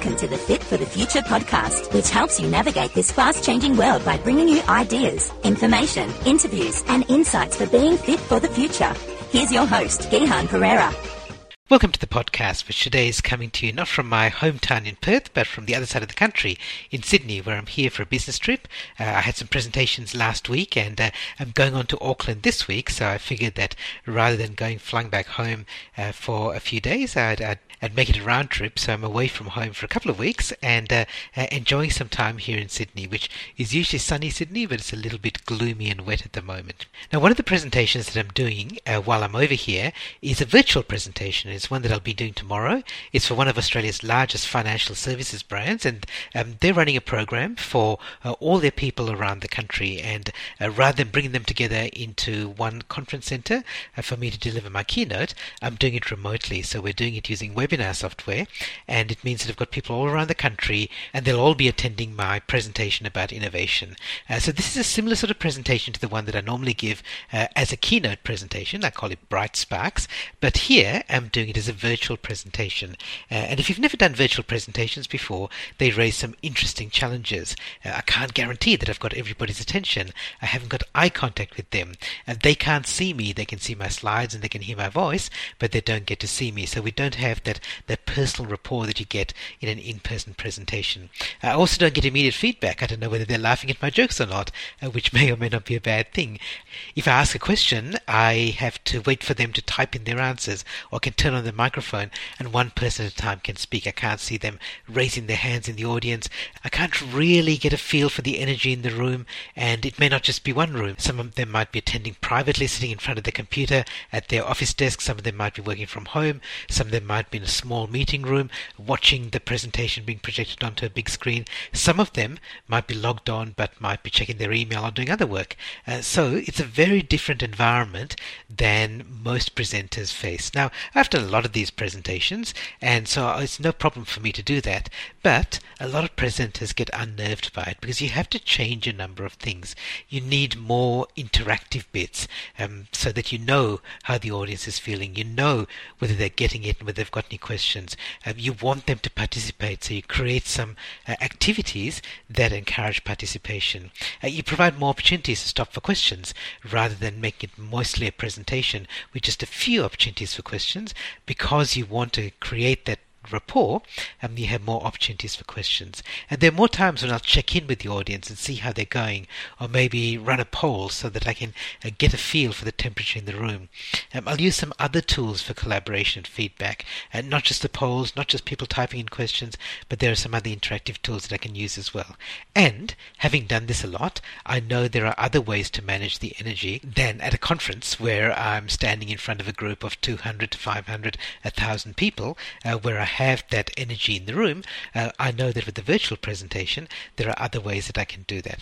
Welcome to the Fit for the Future podcast, which helps you navigate this fast changing world by bringing you ideas, information, interviews, and insights for being fit for the future. Here's your host, Gihan Perera. Welcome to the podcast, which today is coming to you not from my hometown in Perth, but from the other side of the country in Sydney, where I'm here for a business trip. Uh, I had some presentations last week, and uh, I'm going on to Auckland this week, so I figured that rather than going flying back home uh, for a few days, I'd, I'd and make it a round trip. So I'm away from home for a couple of weeks and uh, uh, enjoying some time here in Sydney, which is usually sunny Sydney, but it's a little bit gloomy and wet at the moment. Now, one of the presentations that I'm doing uh, while I'm over here is a virtual presentation. It's one that I'll be doing tomorrow. It's for one of Australia's largest financial services brands, and um, they're running a program for uh, all their people around the country. And uh, rather than bringing them together into one conference center uh, for me to deliver my keynote, I'm doing it remotely. So we're doing it using webinar software, and it means that I've got people all around the country, and they'll all be attending my presentation about innovation. Uh, so this is a similar sort of presentation to the one that I normally give uh, as a keynote presentation. I call it Bright Sparks, but here I'm doing it as a virtual presentation. Uh, and if you've never done virtual presentations before, they raise some interesting challenges. Uh, I can't guarantee that I've got everybody's attention. I haven't got eye contact with them. and they can't see me. They can see my slides and they can hear my voice, but they don't get to see me. So we don't have that that personal rapport that you get in an in-person presentation. I also don't get immediate feedback. I don't know whether they're laughing at my jokes or not, uh, which may or may not be a bad thing. If I ask a question, I have to wait for them to type in their answers, or can turn on the microphone and one person at a time can speak. I can't see them raising their hands in the audience. I can't really get a feel for the energy in the room, and it may not just be one room. Some of them might be attending privately, sitting in front of their computer at their office desk. Some of them might be working from home. Some of them might be in a small meeting room watching the presentation being projected onto a big screen. Some of them might be logged on but might be checking their email or doing other work. Uh, so it's a very different environment than most presenters face. Now, I've done a lot of these presentations and so it's no problem for me to do that, but a lot of presenters get unnerved by it because you have to change a number of things. You need more interactive bits um, so that you know how the audience is feeling. You know whether they're getting it and whether they've got any questions. Um, you want them to participate, so you create some uh, activities that encourage participation. Uh, you provide more opportunities to stop for questions rather than making it mostly a presentation with just a few opportunities for questions because you want to create that rapport, and you have more opportunities for questions. And there are more times when I'll check in with the audience and see how they're going, or maybe run a poll so that I can uh, get a feel for the temperature in the room. Um, I'll use some other tools for collaboration and feedback, and not just the polls, not just people typing in questions, but there are some other interactive tools that I can use as well. And having done this a lot, I know there are other ways to manage the energy than at a conference where I'm standing in front of a group of 200 to 500, 1,000 people, uh, where I have that energy in the room, uh, I know that with the virtual presentation, there are other ways that I can do that.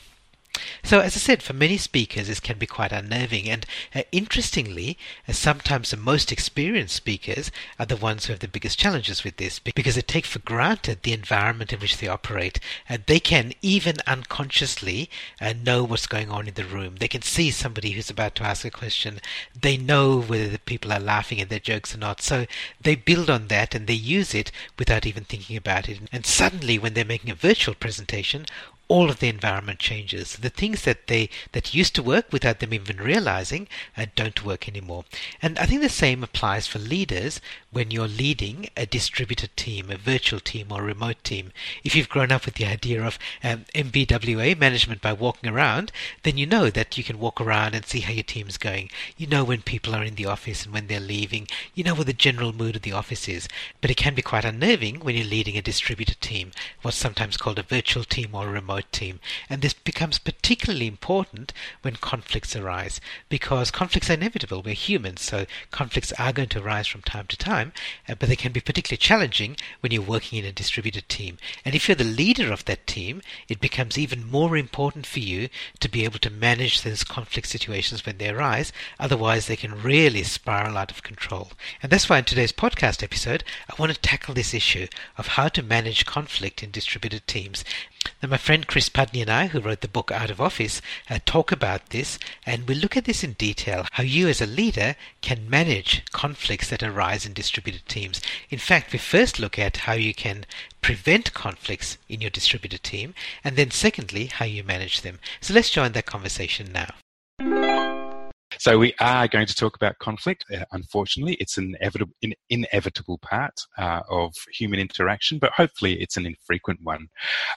So, as I said, for many speakers, this can be quite unnerving. And uh, interestingly, uh, sometimes the most experienced speakers are the ones who have the biggest challenges with this because they take for granted the environment in which they operate. Uh, they can even unconsciously uh, know what's going on in the room. They can see somebody who's about to ask a question. They know whether the people are laughing at their jokes or not. So they build on that and they use it without even thinking about it. And suddenly, when they're making a virtual presentation, all of the environment changes. The things that they that used to work without them even realizing uh, don't work anymore. And I think the same applies for leaders when you're leading a distributed team, a virtual team or a remote team. If you've grown up with the idea of um, MBWA management by walking around, then you know that you can walk around and see how your team's going. You know when people are in the office and when they're leaving. You know what the general mood of the office is. But it can be quite unnerving when you're leading a distributed team, what's sometimes called a virtual team or a remote team. And this becomes particularly important when conflicts arise because conflicts are inevitable. We're humans, so conflicts are going to arise from time to time, uh, but they can be particularly challenging when you're working in a distributed team. And if you're the leader of that team, it becomes even more important for you to be able to manage those conflict situations when they arise. Otherwise, they can really spiral out of control. And that's why in today's podcast episode, I want to tackle this issue of how to manage conflict in distributed teams Now, my friend Chris Pudney and I, who wrote the book Out of Office, uh, talk about this and we'll look at this in detail how you as a leader can manage conflicts that arise in distributed teams. In fact, we first look at how you can prevent conflicts in your distributed team, and then secondly, how you manage them. So let's join that conversation now. So we are going to talk about conflict. Unfortunately, it's an inevitable, in, inevitable part uh, of human interaction, but hopefully it's an infrequent one.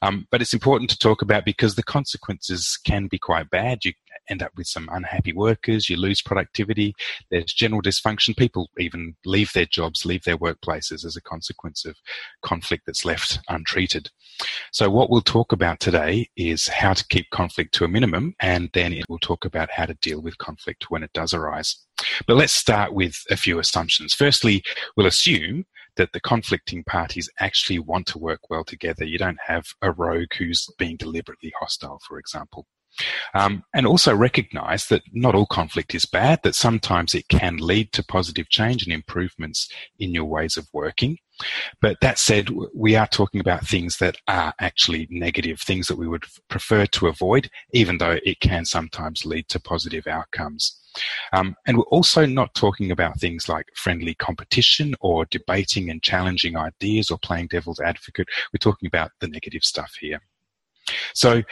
Um, but it's important to talk about because the consequences can be quite bad. You end up with some unhappy workers, you lose productivity, there's general dysfunction. People even leave their jobs, leave their workplaces as a consequence of conflict that's left untreated. So, what we'll talk about today is how to keep conflict to a minimum, and then it will talk about how to deal with conflict when it does arise. But let's start with a few assumptions. Firstly, we'll assume that the conflicting parties actually want to work well together. You don't have a rogue who's being deliberately hostile, for example. Um, and also recognize that not all conflict is bad, that sometimes it can lead to positive change and improvements in your ways of working. But that said, we are talking about things that are actually negative, things that we would prefer to avoid, even though it can sometimes lead to positive outcomes. Um, and we're also not talking about things like friendly competition or debating and challenging ideas or playing devil's advocate. We're talking about the negative stuff here. So,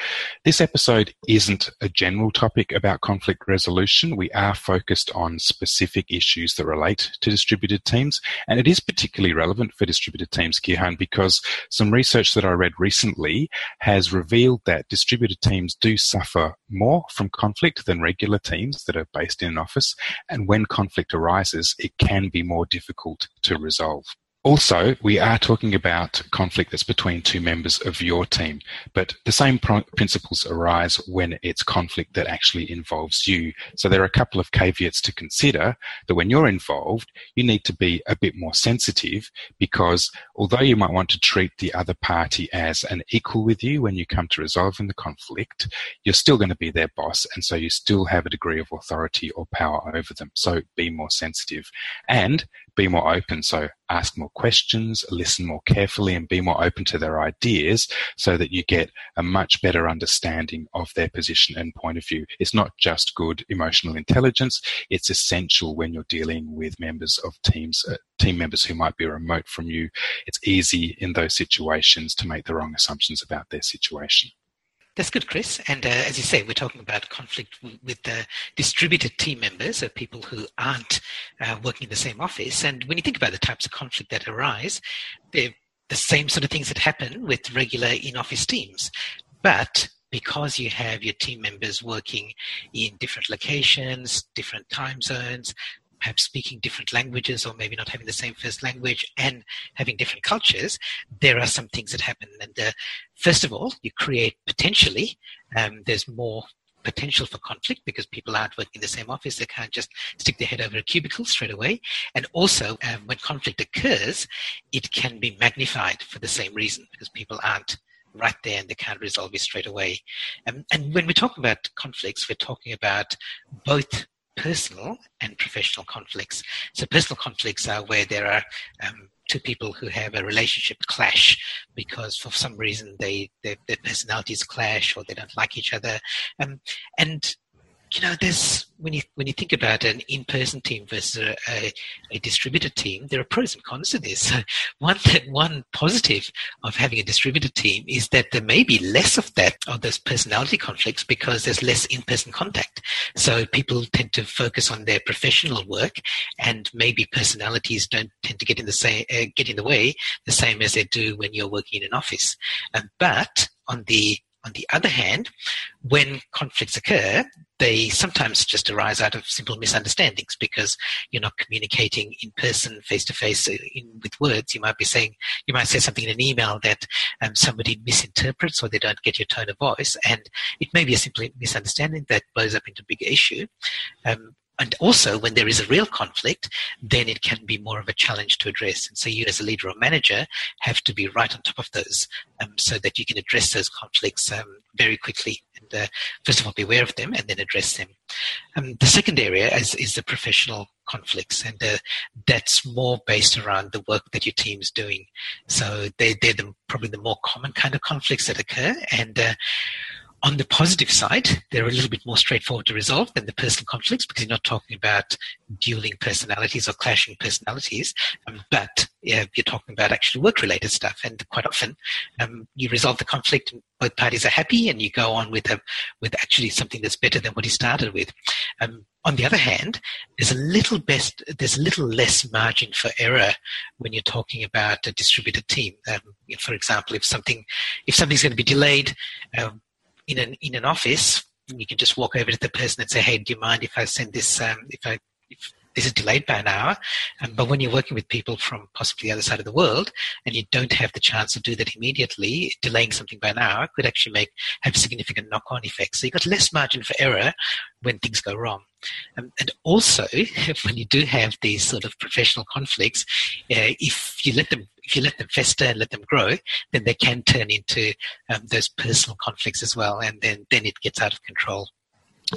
this episode isn't a general topic about conflict resolution. We are focused on specific issues that relate to distributed teams, and it is particularly relevant for distributed teams, Gihan, because some research that I read recently has revealed that distributed teams do suffer more from conflict than regular teams that are based in an office, and when conflict arises, it can be more difficult to resolve. Also, we are talking about conflict that's between two members of your team, but the same pr- principles arise when it's conflict that actually involves you. So there are a couple of caveats to consider that when you're involved, you need to be a bit more sensitive because although you might want to treat the other party as an equal with you when you come to resolving the conflict, you're still going to be their boss. And so you still have a degree of authority or power over them. So be more sensitive and be more open. So ask more questions, listen more carefully, and be more open to their ideas so that you get a much better understanding of their position and point of view. It's not just good emotional intelligence, it's essential when you're dealing with members of teams, uh, team members who might be remote from you. It's easy in those situations to make the wrong assumptions about their situation. That's good, Chris. And uh, as you say, we're talking about conflict with the distributed team members, so people who aren't uh, working in the same office. And when you think about the types of conflict that arise, they're the same sort of things that happen with regular in-office teams. But because you have your team members working in different locations, different time zones, perhaps speaking different languages or maybe not having the same first language and having different cultures, there are some things that happen. And uh, first of all, you create potentially, um, there's more potential for conflict because people aren't working in the same office. They can't just stick their head over a cubicle straight away. And also, um, when conflict occurs, it can be magnified for the same reason because people aren't right there and they can't resolve it straight away. Um, and when we talk about conflicts, we're talking about both personal and professional conflicts. So personal conflicts are where there are um, two people who have a relationship clash because for some reason they their, their personalities clash or they don't like each other, um, and you know, there's when you when you think about an in-person team versus a, a, a, distributed team, there are pros and cons to this. one one positive of having a distributed team is that there may be less of that of those personality conflicts because there's less in-person contact. So people tend to focus on their professional work, and maybe personalities don't tend to get in the same uh, get in the way the same as they do when you're working in an office. Um, but on the on the other hand, when conflicts occur, they sometimes just arise out of simple misunderstandings because you're not communicating in person, face to face, with words. You might be saying, you might say something in an email that um, somebody misinterprets or they don't get your tone of voice, and it may be a simple misunderstanding that blows up into a bigger issue. Um, and also when there is a real conflict, then it can be more of a challenge to address. And so you as a leader or manager have to be right on top of those um, so that you can address those conflicts um, very quickly and uh, first of all be aware of them and then address them. Um, the second area is, is the professional conflicts, and uh, that's more based around the work that your team is doing. So they, they're the, probably the more common kind of conflicts that occur, and uh, on the positive side, they're a little bit more straightforward to resolve than the personal conflicts because you're not talking about dueling personalities or clashing personalities, um, but yeah, you're talking about actually work-related stuff. And quite often, um, you resolve the conflict, and both parties are happy, and you go on with a, with actually something that's better than what you started with. Um, on the other hand, there's a little best, there's a little less margin for error when you're talking about a distributed team. Um, for example, if something, if something's going to be delayed, um, in an in an office, you can just walk over to the person and say, "Hey, do you mind if I send this? Um, if I if is delayed by an hour?" Um, but when you're working with people from possibly the other side of the world, and you don't have the chance to do that immediately, delaying something by an hour could actually make have significant knock-on effects. So you've got less margin for error when things go wrong. Um, and also, when you do have these sort of professional conflicts, uh, if you let them if you let them fester and let them grow, then they can turn into um, those personal conflicts as well, and then then it gets out of control.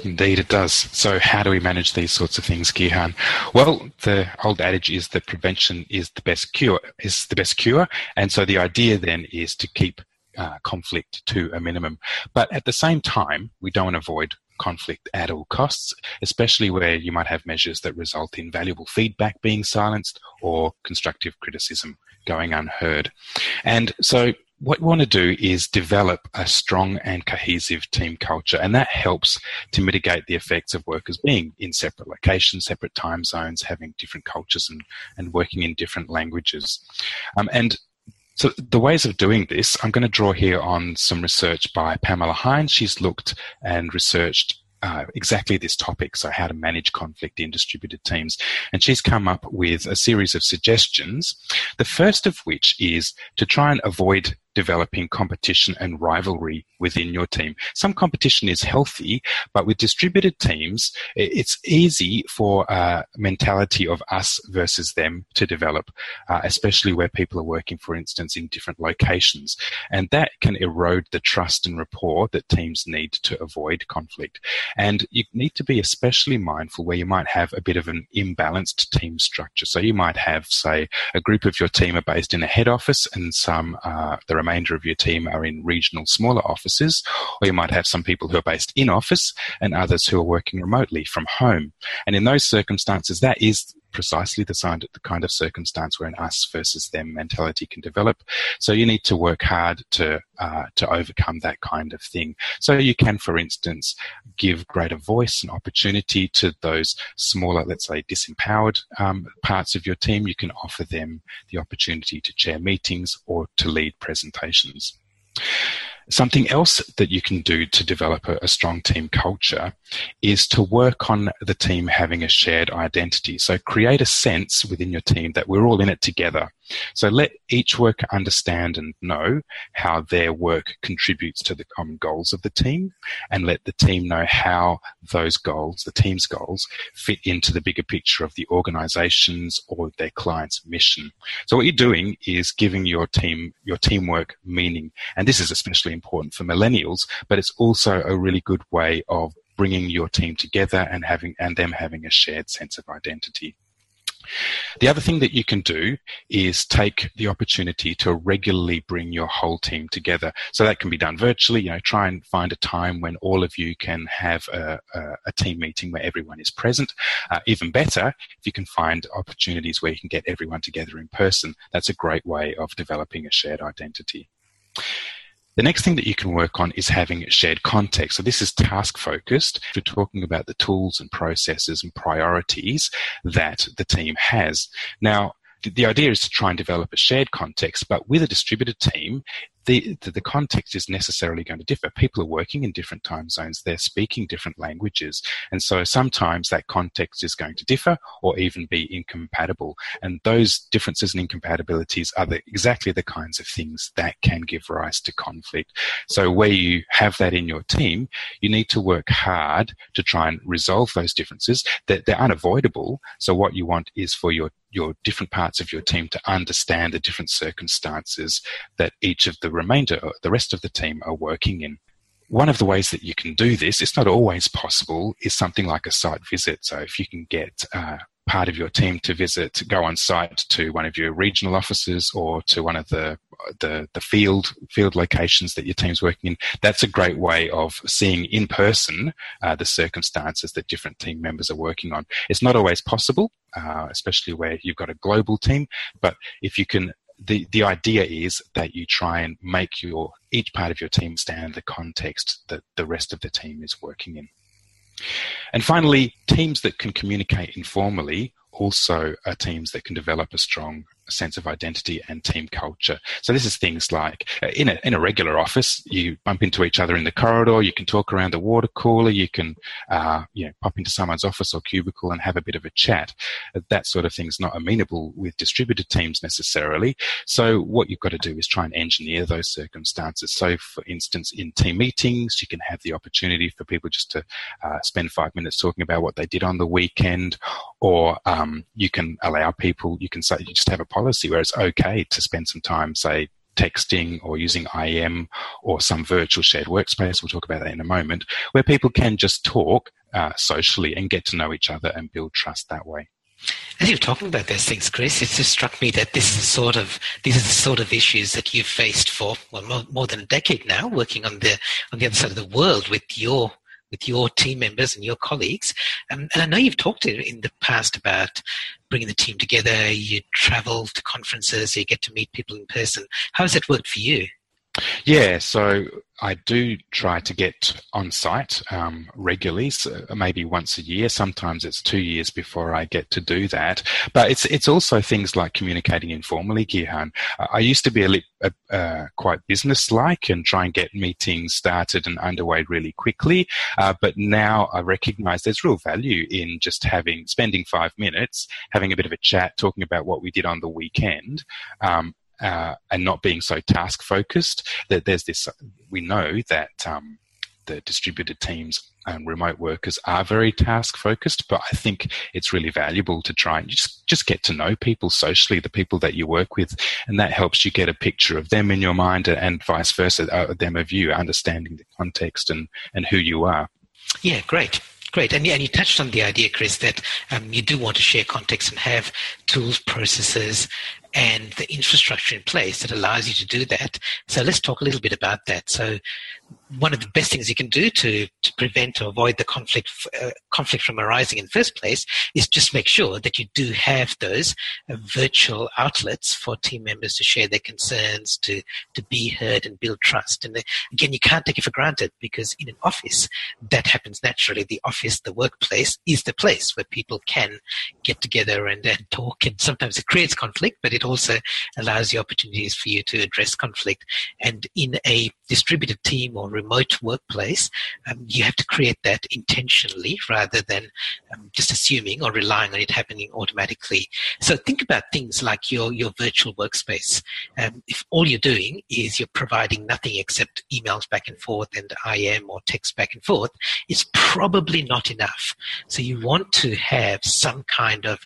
Indeed, it does. So, how do we manage these sorts of things, Gihan? Well, the old adage is that prevention is the best cure. Is the best cure, and so the idea then is to keep uh, conflict to a minimum. But at the same time, we don't avoid conflict at all costs, especially where you might have measures that result in valuable feedback being silenced or constructive criticism going unheard. And so what we want to do is develop a strong and cohesive team culture, and that helps to mitigate the effects of workers being in separate locations, separate time zones, having different cultures, and, and working in different languages. Um, and so the ways of doing this, I'm going to draw here on some research by Pamela Hinds. She's looked and researched uh, exactly this topic, so how to manage conflict in distributed teams. And she's come up with a series of suggestions. The first of which is to try and avoid developing competition and rivalry within your team. Some competition is healthy, but with distributed teams, it's easy for a mentality of us versus them to develop, uh, especially where people are working, for instance, in different locations. And that can erode the trust and rapport that teams need to avoid conflict. And you need to be especially mindful where you might have a bit of an imbalanced team structure. So you might have, say, a group of your team are based in a head office and some, uh, there remainder of your team are in regional smaller offices, or you might have some people who are based in office and others who are working remotely from home. And in those circumstances, that is precisely the kind of circumstance where an us versus them mentality can develop. So you need to work hard to uh, to overcome that kind of thing. So you can, for instance, give greater voice and opportunity to those smaller, let's say, disempowered um, parts of your team. You can offer them the opportunity to chair meetings or to lead presentations. Something else that you can do to develop a, a, strong team culture is to work on the team having a shared identity. So create a sense within your team that we're all in it together. So let each worker understand and know how their work contributes to the common goals of the team and let the team know how those goals, the team's goals, fit into the bigger picture of the organization's or their client's mission. So what you're doing is giving your team, your teamwork meaning. And this is especially important for millennials, but it's also a really good way of bringing your team together and having, and them having a shared sense of identity. The other thing that you can do is take the opportunity to regularly bring your whole team together. So that can be done virtually. You know, try and find a time when all of you can have a, a, a team meeting where everyone is present. Uh, even better, if you can find opportunities where you can get everyone together in person, that's a great way of developing a shared identity. The next thing that you can work on is having shared context. So this is task focused. We're talking about the tools and processes and priorities that the team has. Now, the idea is to try and develop a shared context, but with a distributed team, the, the, the, context is necessarily going to differ. People are working in different time zones, they're speaking different languages, and so sometimes that context is going to differ or even be incompatible. And those differences and incompatibilities are the, exactly the kinds of things that can give rise to conflict. So where you have that in your team, you need to work hard to try and resolve those differences. That they're, they're unavoidable. So what you want is for your your different parts of your team to understand the different circumstances that each of the remainder, the rest of the team are working in. one of the ways that you can do this, it's not always possible, is something like a site visit. So if you can get uh, part of your team to visit, go on site to one of your regional offices or to one of the the, the field field locations that your team's working in. That's a great way of seeing in person uh, the circumstances that different team members are working on. It's not always possible, uh, especially where you've got a global team. But if you can the, the idea is that you try and make your each part of your team stand the context that the rest of the team is working in. And finally, teams that can communicate informally also are teams that can develop a strong sense of identity and team culture. So this is things like uh, in a in a regular office, you bump into each other in the corridor, you can talk around the water cooler, you can uh, you know pop into someone's office or cubicle and have a bit of a chat. Uh, that sort of thing is not amenable with distributed teams necessarily. So what you've got to do is try and engineer those circumstances. So for instance, in team meetings, you can have the opportunity for people just to uh, spend five minutes talking about what they did on the weekend, or um, you can allow people, you can say you just have a policy where it's okay to spend some time, say, texting or using IM or some virtual shared workspace. We'll talk about that in a moment, where people can just talk uh, socially and get to know each other and build trust that way. As you're talking about those things, Chris, it just struck me that this is sort of these are the sort of issues that you've faced for well more, more than a decade now, working on the on the other side of the world with your with your team members and your colleagues. Um, and I know you've talked in the past about bringing the team together. You travel to conferences, you get to meet people in person. How has that worked for you? Yeah, so I do try to get on site um, regularly, so maybe once a year. Sometimes it's two years before I get to do that. But it's it's also things like communicating informally, Gihan. I used to be a uh, quite business-like and try and get meetings started and underway really quickly. Uh, but now I recognise there's real value in just having spending five minutes, having a bit of a chat, talking about what we did on the weekend, um, uh, and not being so task focused. That there's this, we know that um, the distributed teams and remote workers are very task focused, but I think it's really valuable to try and just, just get to know people socially, the people that you work with, and that helps you get a picture of them in your mind and vice versa, uh, them of you, understanding the context and, and who you are. Yeah, great. Great. And, and you touched on the idea, Chris, that um, you do want to share context and have tools, processes, and the infrastructure in place that allows you to do that. So let's talk a little bit about that. So one of the best things you can do to, to prevent or avoid the conflict uh, conflict from arising in the first place is just make sure that you do have those uh, virtual outlets for team members to share their concerns, to to be heard and build trust. And again, you can't take it for granted because in an office that happens naturally. The office, the workplace, is the place where people can get together and, and talk. And sometimes it creates conflict, but it also allows the opportunities for you to address conflict. And in a distributed team or remote workplace, um, you have to create that intentionally rather than um, just assuming or relying on it happening automatically. So think about things like your, your virtual workspace. Um, if all you're doing is you're providing nothing except emails back and forth and IM or text back and forth, it's probably not enough. So you want to have some kind of,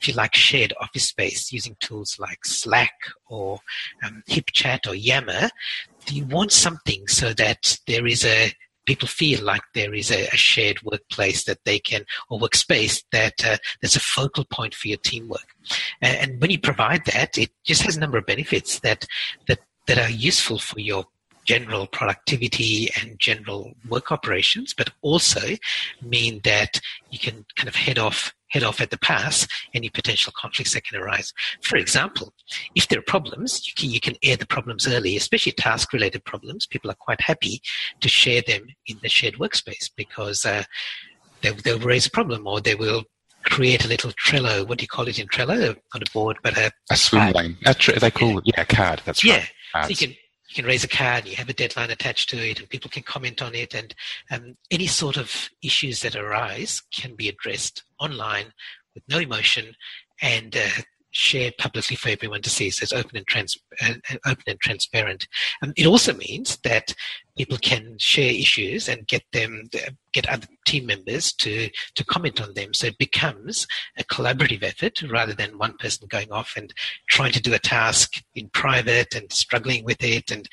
if you like, shared office space using tools like Slack or um, HipChat or Yammer you want something so that there is a people feel like there is a, a shared workplace that they can or workspace that uh, there's a focal point for your teamwork? And, and, when you provide that it just has a number of benefits that that that are useful for your general productivity and general work operations, but also mean that you can kind of head off head off at the pass any potential conflicts that can arise. For example, if there are problems, you can, you can air the problems early, especially task related problems. People are quite happy to share them in the shared workspace because uh, they, they'll raise a problem or they will create a little Trello. What do you call it in Trello? Not a board, but a, a swim lane. they call it, yeah, a card. That's yeah. right. Yeah. So you can you can raise a card, you have a deadline attached to it, and people can comment on it. And um, any sort of issues that arise can be addressed online with no emotion and uh, shared publicly for everyone to see. So it's open and, trans- uh, open and transparent. Um, it also means that people can share issues and get them get other team members to to comment on them. So it becomes a collaborative effort rather than one person going off and trying to do a task in private and struggling with it and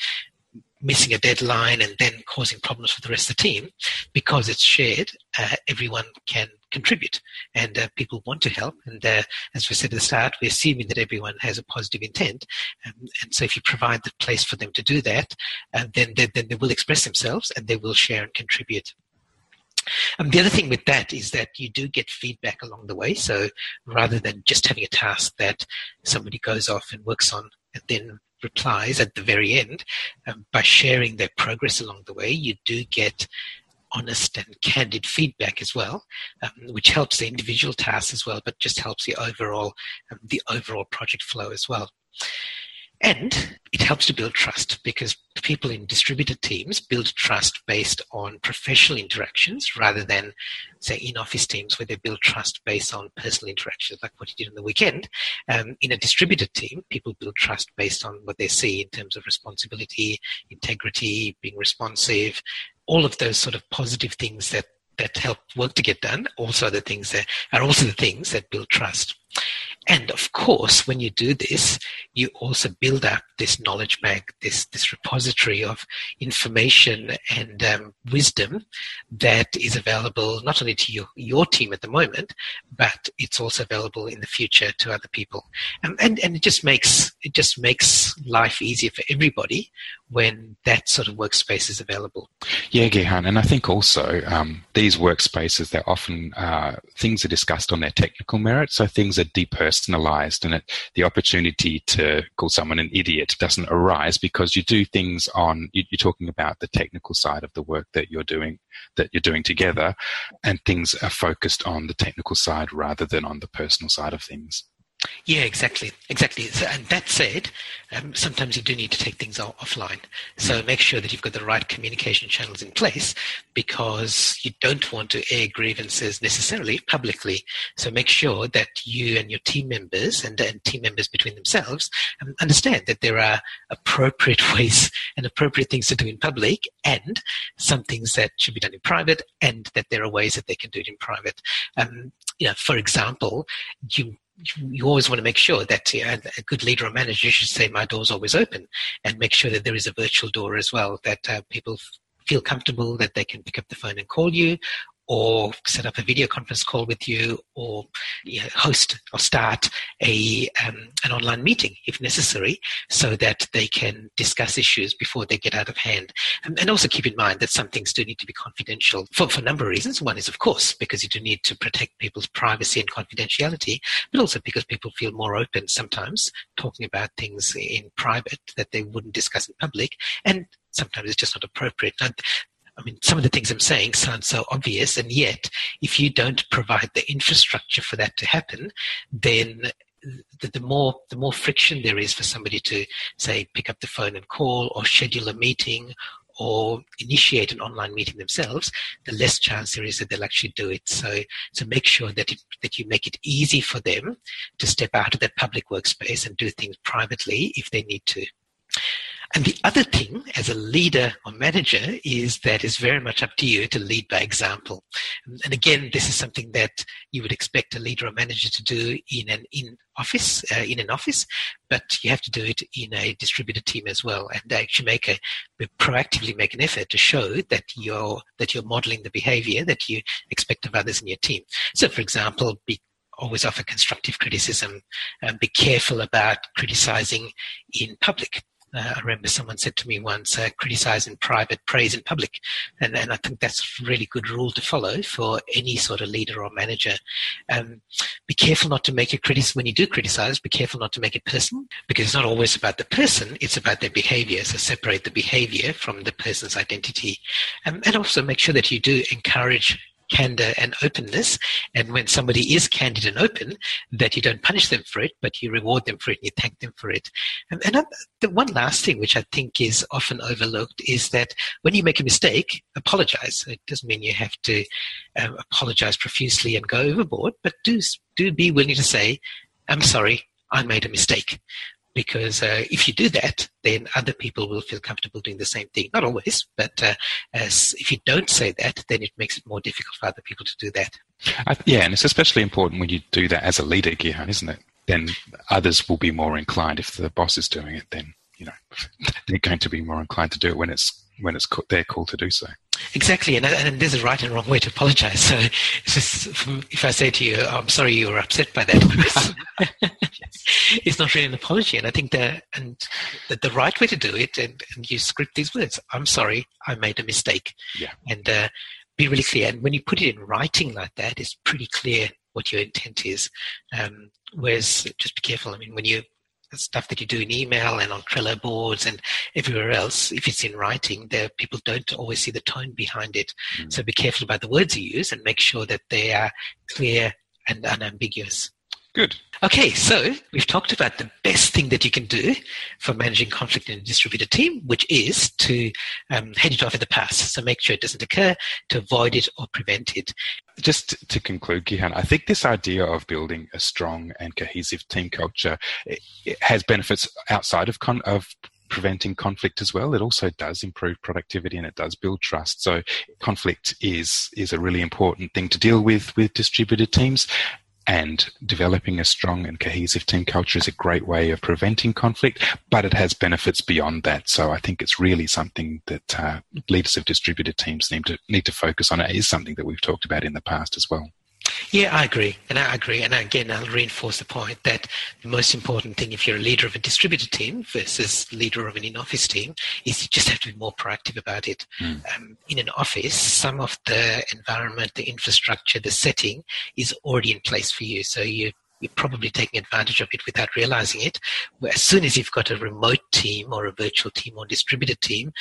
missing a deadline and then causing problems for the rest of the team, because it's shared, uh, everyone can contribute and uh, people want to help. And uh, as we said at the start, we're assuming that everyone has a positive intent. Um, and so if you provide the place for them to do that, uh, then, they, then they will express themselves and they will share and contribute. Um, the other thing with that is that you do get feedback along the way. So rather than just having a task that somebody goes off and works on and then replies at the very end, um, by sharing their progress along the way, you do get honest and candid feedback as well, um, which helps the individual tasks as well, but just helps the overall um, the overall project flow as well. And it helps to build trust because people in distributed teams build trust based on professional interactions rather than, say, in office teams where they build trust based on personal interactions, like what you did on the weekend. Um, in a distributed team, people build trust based on what they see in terms of responsibility, integrity, being responsive, all of those sort of positive things that that help work to get done also the things that are also the things that build trust and of course, when you do this, you also build up this knowledge bank, this, this repository of information and um, wisdom that is available not only to your, your team at the moment, but it's also available in the future to other people. Um, and, and it just makes, it just makes life easier for everybody when that sort of workspace is available. Yeah, Gihan, and I think also um, these workspaces, they're often uh, things are discussed on their technical merits. so things are depersonalized, and it, the opportunity to call someone an idiot doesn't arise because you do things on. You, you're talking about the technical side of the work that you're doing, that you're doing together, and things are focused on the technical side rather than on the personal side of things. Yeah, exactly, exactly. So, and that said, um, sometimes you do need to take things off- offline. So make sure that you've got the right communication channels in place because you don't want to air grievances necessarily publicly. So make sure that you and your team members and, and team members between themselves um, understand that there are appropriate ways and appropriate things to do in public and some things that should be done in private and that there are ways that they can do it in private. Um, you know, for example, you you always want to make sure that you know, a good leader or manager should say my door's always open and make sure that there is a virtual door as well that uh, people feel comfortable that they can pick up the phone and call you or set up a video conference call with you, or you know, host or start a um, an online meeting if necessary, so that they can discuss issues before they get out of hand. And, and also keep in mind that some things do need to be confidential for, for a number of reasons. One is, of course, because you do need to protect people's privacy and confidentiality, but also because people feel more open sometimes talking about things in private that they wouldn't discuss in public. And sometimes it's just not appropriate. Now, I mean, some of the things I'm saying sound so obvious, and yet, if you don't provide the infrastructure for that to happen, then the, the, more the more friction there is for somebody to say pick up the phone and call or schedule a meeting or initiate an online meeting themselves, the less chance there is that they'll actually do it. So, so make sure that it, that you make it easy for them to step out of that public workspace and do things privately if they need to. And the other thing, as a leader or manager, is that it's very much up to you to lead by example. And again, this is something that you would expect a leader or manager to do in an in office, uh, in an office, but you have to do it in a distributed team as well, and actually make a proactively make an effort to show that you're that you're modeling the behavior that you expect of others in your team. So, for example, be always offer constructive criticism. and be careful about criticizing in public. Uh, I remember someone said to me once, uh, criticize in private, praise in public. And, and I think that's a really good rule to follow for any sort of leader or manager. Um, be careful not to make a criticism when you do criticize, be careful not to make it personal because it's not always about the person, it's about their behavior. So separate the behavior from the person's identity. Um, and also make sure that you do encourage candor and openness. And when somebody is candid and open, that you don't punish them for it, but you reward them for it and you thank them for it. And, and the one last thing, which I think is often overlooked, is that when you make a mistake, apologize. It doesn't mean you have to um, apologize profusely and go overboard, but do do be willing to say, "I'm sorry, I made a mistake." Because uh, if you do that, then other people will feel comfortable doing the same thing. Not always, but uh, as if you don't say that, then it makes it more difficult for other people to do that. Yeah, and it's especially important when you do that as a leader, Gihan, isn't it? Then others will be more inclined if the boss is doing it. Then you know they're going to be more inclined to do it when it's when it's their call to do so. Exactly, and, and there's a right and wrong way to apologize. So it's just if I say to you, "I'm sorry you were upset by that," it's not really an apology. And I think that and the, the right way to do it, and, and, you script these words: "I'm sorry, I made a mistake," yeah. and uh, be really clear. And when you put it in writing like that, it's pretty clear what your intent is. Um, whereas, just be careful. I mean, when you stuff that you do in email and on Trello boards and everywhere else, if it's in writing, there people don't always see the tone behind it. Mm. So be careful about the words you use and make sure that they are clear and unambiguous. Good. Okay, so we've talked about the best thing that you can do for managing conflict in a distributed team, which is to um, head it off at the pass. So make sure it doesn't occur, to avoid it or prevent it. Just to conclude, Gihan, I think this idea of building a strong and cohesive team culture has benefits outside of, con- of preventing conflict as well. It also does improve productivity and it does build trust. So conflict is is a really important thing to deal with with distributed teams. And developing a strong and cohesive team culture is a great way of preventing conflict, but it has benefits beyond that. So I think it's really something that uh, leaders of distributed teams need to need to focus on. It is something that we've talked about in the past as well. Yeah, I agree. And I agree. And again, I'll reinforce the point that the most important thing if you're a leader of a distributed team versus leader of an in-office team is you just have to be more proactive about it. Mm. Um, in an office, some of the environment, the infrastructure, the setting is already in place for you. So you you're probably taking advantage of it without realizing it. As soon as you've got a remote team or a virtual team or distributed team,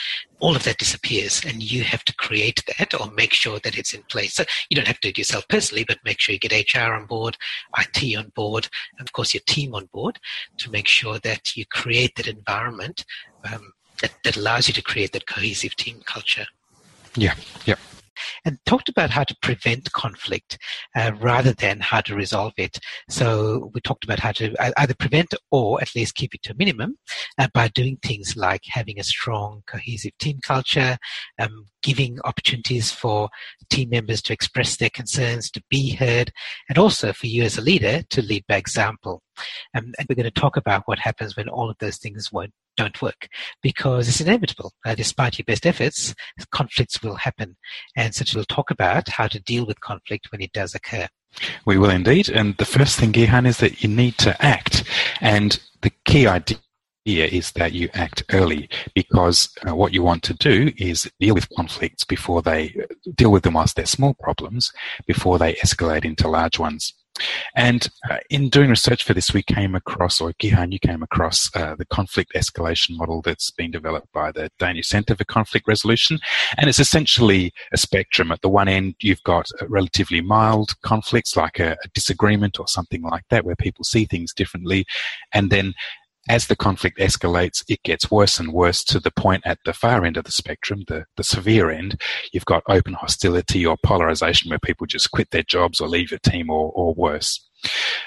all of that disappears and you have to create that or make sure that it's in place. So you don't have to do it yourself personally, but make sure you get HR on board, IT on board, and of course your team on board to make sure that you create that environment um, that, that allows you to create that cohesive team culture. Yeah, yeah and talked about how to prevent conflict uh, rather than how to resolve it. So we talked about how to either prevent or at least keep it to a minimum uh, by doing things like having a strong, cohesive team culture, um, giving opportunities for team members to express their concerns, to be heard, and also for you as a leader to lead by example. Um, and we're going to talk about what happens when all of those things won't don't work because it's inevitable. Uh, despite your best efforts, conflicts will happen. And so we'll talk about how to deal with conflict when it does occur. We will indeed. And the first thing, Gihan, is that you need to act. And the key idea is that you act early because uh, what you want to do is deal with conflicts before they deal with them whilst they're small problems before they escalate into large ones. And uh, in doing research for this, we came across, or Gihan, you came across uh, the conflict escalation model that's been developed by the Danish Center for Conflict Resolution. And it's essentially a spectrum. At the one end, you've got relatively mild conflicts like a, a disagreement or something like that, where people see things differently. And then as the conflict escalates, it gets worse and worse to the point at the far end of the spectrum, the, the severe end, you've got open hostility or polarization where people just quit their jobs or leave a team or, or worse.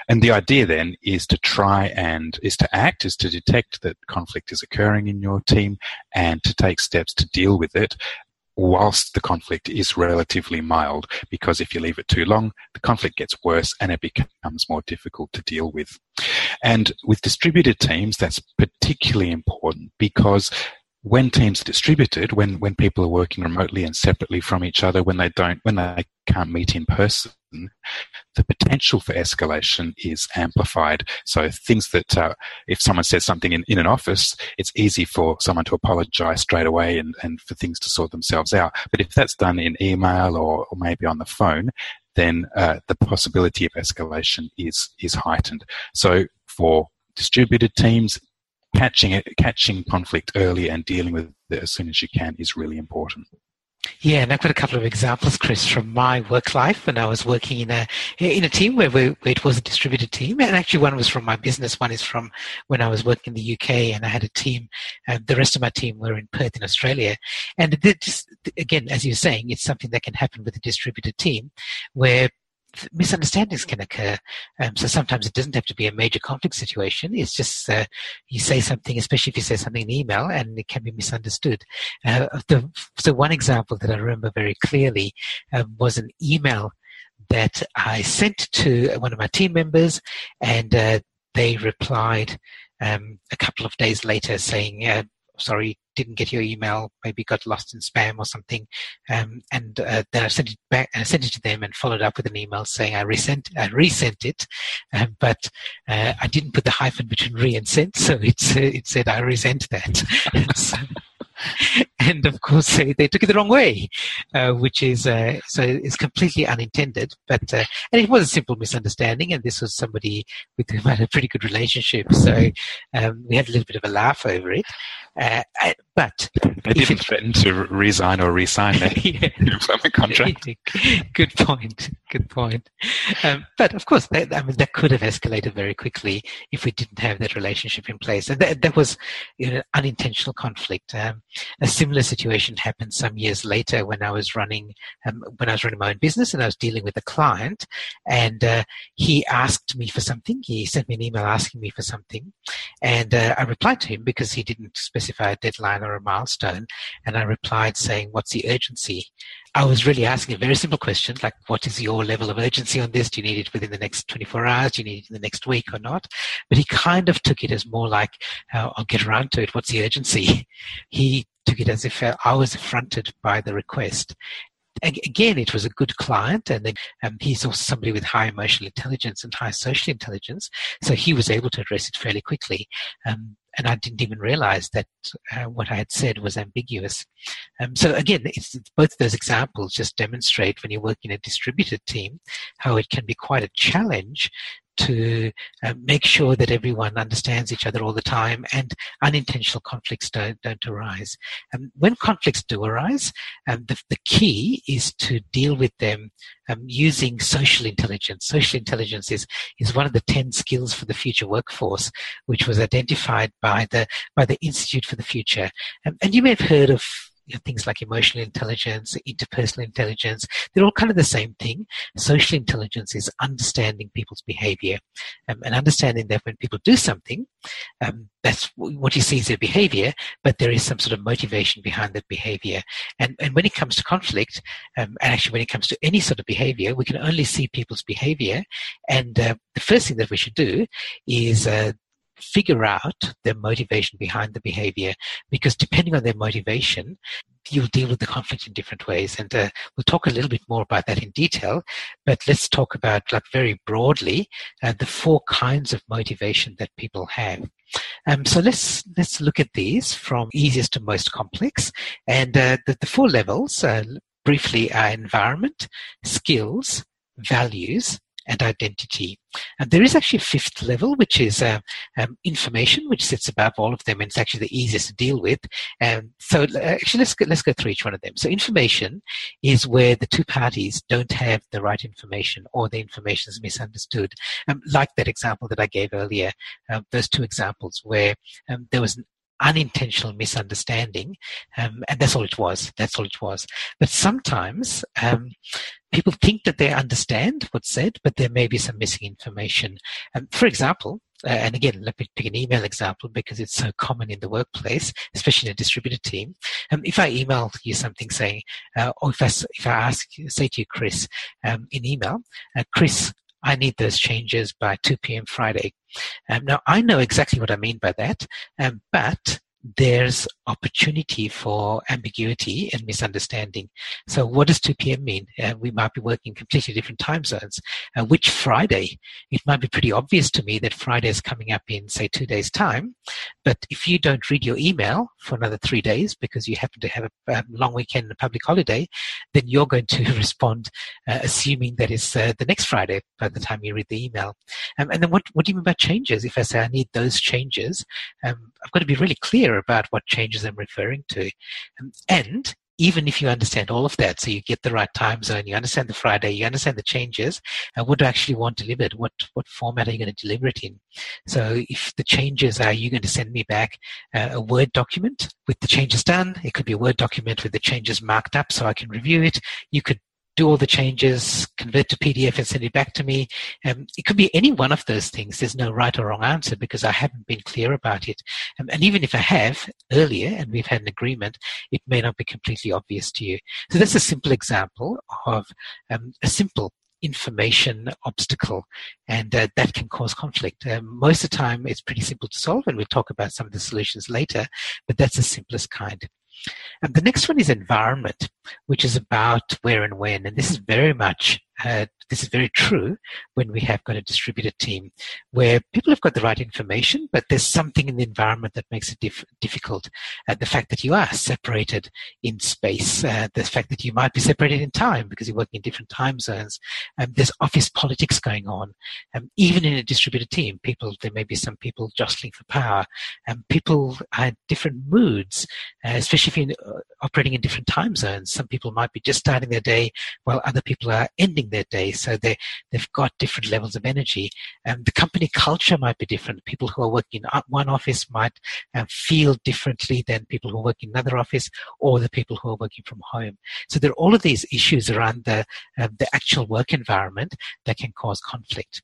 And the idea then is to try and is to act, is to detect that conflict is occurring in your team and to take steps to deal with it whilst the conflict is relatively mild, because if you leave it too long, the conflict gets worse and it becomes more difficult to deal with. And with distributed teams, that's particularly important because when teams are distributed, when, when people are working remotely and separately from each other, when they don't, when they can't meet in person, the potential for escalation is amplified. So things that, uh, if someone says something in, in an office, it's easy for someone to apologize straight away and, and for things to sort themselves out. But if that's done in email or, or maybe on the phone, then uh, the possibility of escalation is is heightened. So for distributed teams, catching catching conflict early and dealing with it as soon as you can is really important. Yeah, and I've got a couple of examples, Chris, from my work life when I was working in a in a team where, we, where it was a distributed team, and actually one was from my business, one is from when I was working in the UK, and I had a team. And the rest of my team were in Perth, in Australia, and just again, as you're saying, it's something that can happen with a distributed team, where misunderstandings can occur. Um, so sometimes it doesn't have to be a major conflict situation. It's just uh, you say something, especially if you say something in email, and it can be misunderstood. Uh, the, so one example that I remember very clearly um, was an email that I sent to one of my team members, and uh, they replied um, a couple of days later saying, uh, sorry, didn't get your email, maybe got lost in spam or something. Um, and uh, then I sent it back, I sent it to them and followed up with an email saying I resent, I resent it, um, but uh, I didn't put the hyphen between re and sent, so it's, uh, it said I resent that. so, and of course they, they, took it the wrong way, uh, which is uh, so it's completely unintended. But uh, and it was a simple misunderstanding, and this was somebody with whom I had a pretty good relationship, so um, we had a little bit of a laugh over it. Uh, but they didn't it, threaten to resign or resign their yeah. employment contract. Good point. Good point. Um, but of course, that, I mean, that could have escalated very quickly if we didn't have that relationship in place, and that, that was you know, unintentional conflict. Um, a similar situation happened some years later when I was running um, when I was running my own business and I was dealing with a client, and uh, he asked me for something. He sent me an email asking me for something, and uh, I replied to him because he didn't specify a deadline or a milestone, and I replied saying, "What's the urgency?" I was really asking a very simple question, like, what is your level of urgency on this? Do you need it within the next 24 hours? Do you need it in the next week or not? But he kind of took it as more like, uh, I'll get around to it. What's the urgency? He took it as if I was affronted by the request. Again, it was a good client, and then, um, he's also somebody with high emotional intelligence and high social intelligence, so he was able to address it fairly quickly. Um, and I didn't even realize that uh, what I had said was ambiguous. Um, so again, it's, both those examples just demonstrate when you work in a distributed team how it can be quite a challenge to uh, make sure that everyone understands each other all the time and unintentional conflicts don't, don't arise. Um, when conflicts do arise, um, the, the, key is to deal with them um, using social intelligence. Social intelligence is, is one of the 10 skills for the future workforce, which was identified by the, by the Institute for the Future. Um, and you may have heard of you know, things like emotional intelligence, interpersonal intelligence, they're all kind of the same thing. Social intelligence is understanding people's behavior um, and understanding that when people do something, um, that's what you see is their behavior, but there is some sort of motivation behind that behavior. And, and when it comes to conflict, um, and actually when it comes to any sort of behavior, we can only see people's behavior. And uh, the first thing that we should do is uh, figure out the motivation behind the behavior because depending on their motivation, you'll deal with the conflict in different ways. And uh, we'll talk a little bit more about that in detail. But let's talk about, like, very broadly, uh, the four kinds of motivation that people have. Um, so let's let's look at these from easiest to most complex, and uh, the, the four levels uh, briefly are environment, skills, values, and identity. And there is actually a fifth level, which is uh, um, information, which sits above all of them, and it's actually the easiest to deal with. Um, so uh, actually, let's go, let's go through each one of them. So information is where the two parties don't have the right information, or the information is misunderstood. Um, like that example that I gave earlier, uh, those two examples where um, there was an unintentional misunderstanding, um, and that's all it was. That's all it was. But sometimes um, people think that they understand what's said, but there may be some missing information. Um, for example, uh, and again, let me pick an email example because it's so common in the workplace, especially in a distributed team. Um, if I email you something saying, uh, or if I, if I ask, say to you, Chris, um, in email, uh, Chris, I need those changes by 2 p.m. Friday. Um, now, I know exactly what I mean by that, um, but there's opportunity for ambiguity and misunderstanding. So, what does 2 p.m. mean? Uh, we might be working in completely different time zones. Uh, which Friday? It might be pretty obvious to me that Friday is coming up in, say, two days' time. But if you don't read your email for another three days because you happen to have a, a long weekend and a public holiday, then you're going to respond uh, assuming that it's uh, the next Friday by the time you read the email. Um, and then, what, what do you mean by changes? If I say I need those changes, um, I've got to be really clear about what changes I'm referring to. Um, and even if you understand all of that, so you get the right time zone, you understand the Friday, you understand the changes, and what do you actually want delivered? What what format are you going to deliver it in? So if the changes are you going to send me back uh, a Word document with the changes done, it could be a Word document with the changes marked up so I can review it. You could do all the changes, convert to PDF and send it back to me. Um, it could be any one of those things. There's no right or wrong answer because I haven't been clear about it. Um, and even if I have earlier and we've had an agreement, it may not be completely obvious to you. So that's a simple example of um, a simple information obstacle, and uh, that can cause conflict. Um, most of the time, it's pretty simple to solve, and we'll talk about some of the solutions later, but that's the simplest kind. And the next one is environment, which is about where and when. And this is very much uh, this is very true when we have got a distributed team where people have got the right information, but there's something in the environment that makes it dif- difficult. Uh, the fact that you are separated in space, uh, the fact that you might be separated in time because you're working in different time zones. Um, there's office politics going on. Um, even in a distributed team, people there may be some people jostling for power. Um, people have different moods, uh, especially if you're uh, operating in different time zones. Some people might be just starting their day while other people are ending their day. So they, they've got different levels of energy. And the company culture might be different. People who are working in one office might uh, feel differently than people who work in another office or the people who are working from home. So there are all of these issues around the, uh, the actual work environment that can cause conflict.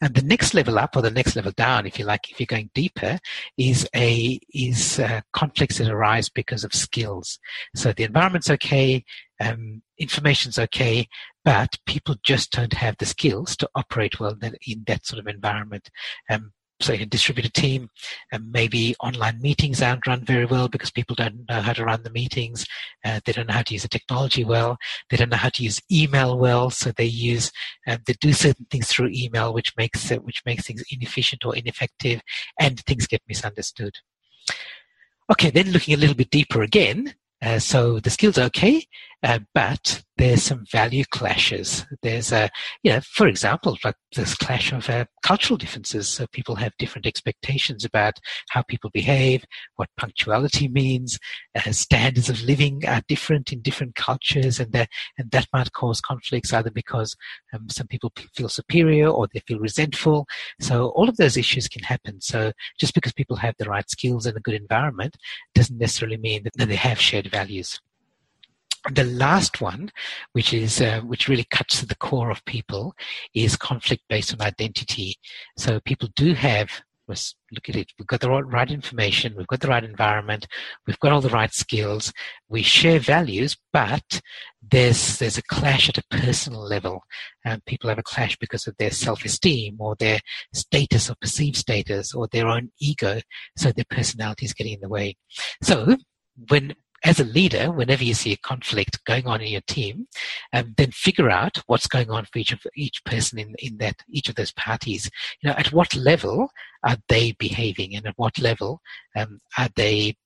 And the next level up, or the next level down, if you like, if you're going deeper, is a is uh, conflicts that arise because of skills. So the environment's okay, um, information's okay, but people just don't have the skills to operate well in that sort of environment. Um, so in a distributed team, and maybe online meetings aren't run very well because people don't know how to run the meetings. Uh, they don't know how to use the technology well. They don't know how to use email well. So they use, uh, they do certain things through email, which makes which makes things inefficient or ineffective, and things get misunderstood. Okay, then looking a little bit deeper again, uh, so the skills are okay, uh, but there's some value clashes. There's a, you know, for example, like this clash of uh, cultural differences. So people have different expectations about how people behave, what punctuality means. Uh, standards of living are different in different cultures, and that and that might cause conflicts either because um, some people feel superior or they feel resentful. So all of those issues can happen. So just because people have the right skills and a good environment doesn't necessarily mean that they have shared values the last one, which is uh, which really cuts to the core of people, is conflict based on identity. So people do have. Let's look at it. We've got the right information. We've got the right environment. We've got all the right skills. We share values, but there's there's a clash at a personal level. and people have a clash because of their self-esteem or their status or perceived status or their own ego. So their personality is getting in the way. So when as a leader, whenever you see a conflict going on in your team, um, then figure out what's going on for each of each person in, in that each of those parties. You know, at what level are they behaving, and at what level um, are they?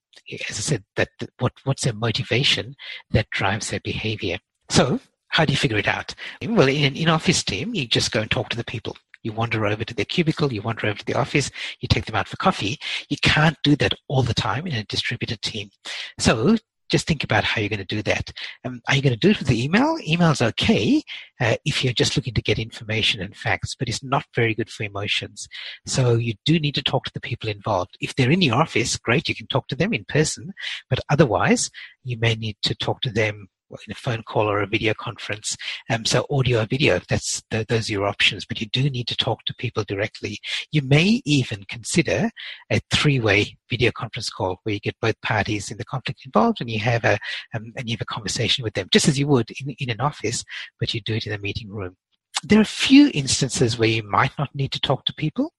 As I said, that what what's their motivation that drives their behavior. So, how do you figure it out? Well, in an in-office team, you just go and talk to the people. You wander over to their cubicle, you wander over to the office, you take them out for coffee. You can't do that all the time in a distributed team. So just think about how you're going to do that. Um, are you going to do it with the email? Email's okay uh, if you're just looking to get information and facts, but it's not very good for emotions. So you do need to talk to the people involved. If they're in your office, great, you can talk to them in person, but otherwise you may need to talk to them in a phone call or a video conference. Um, so audio or video, that's those are your options, but you do need to talk to people directly. You may even consider a three-way video conference call where you get both parties in the conflict involved and you have a um, and you have a conversation with them, just as you would in, in an office, but you do it in a meeting room there are a few instances where you might not need to talk to people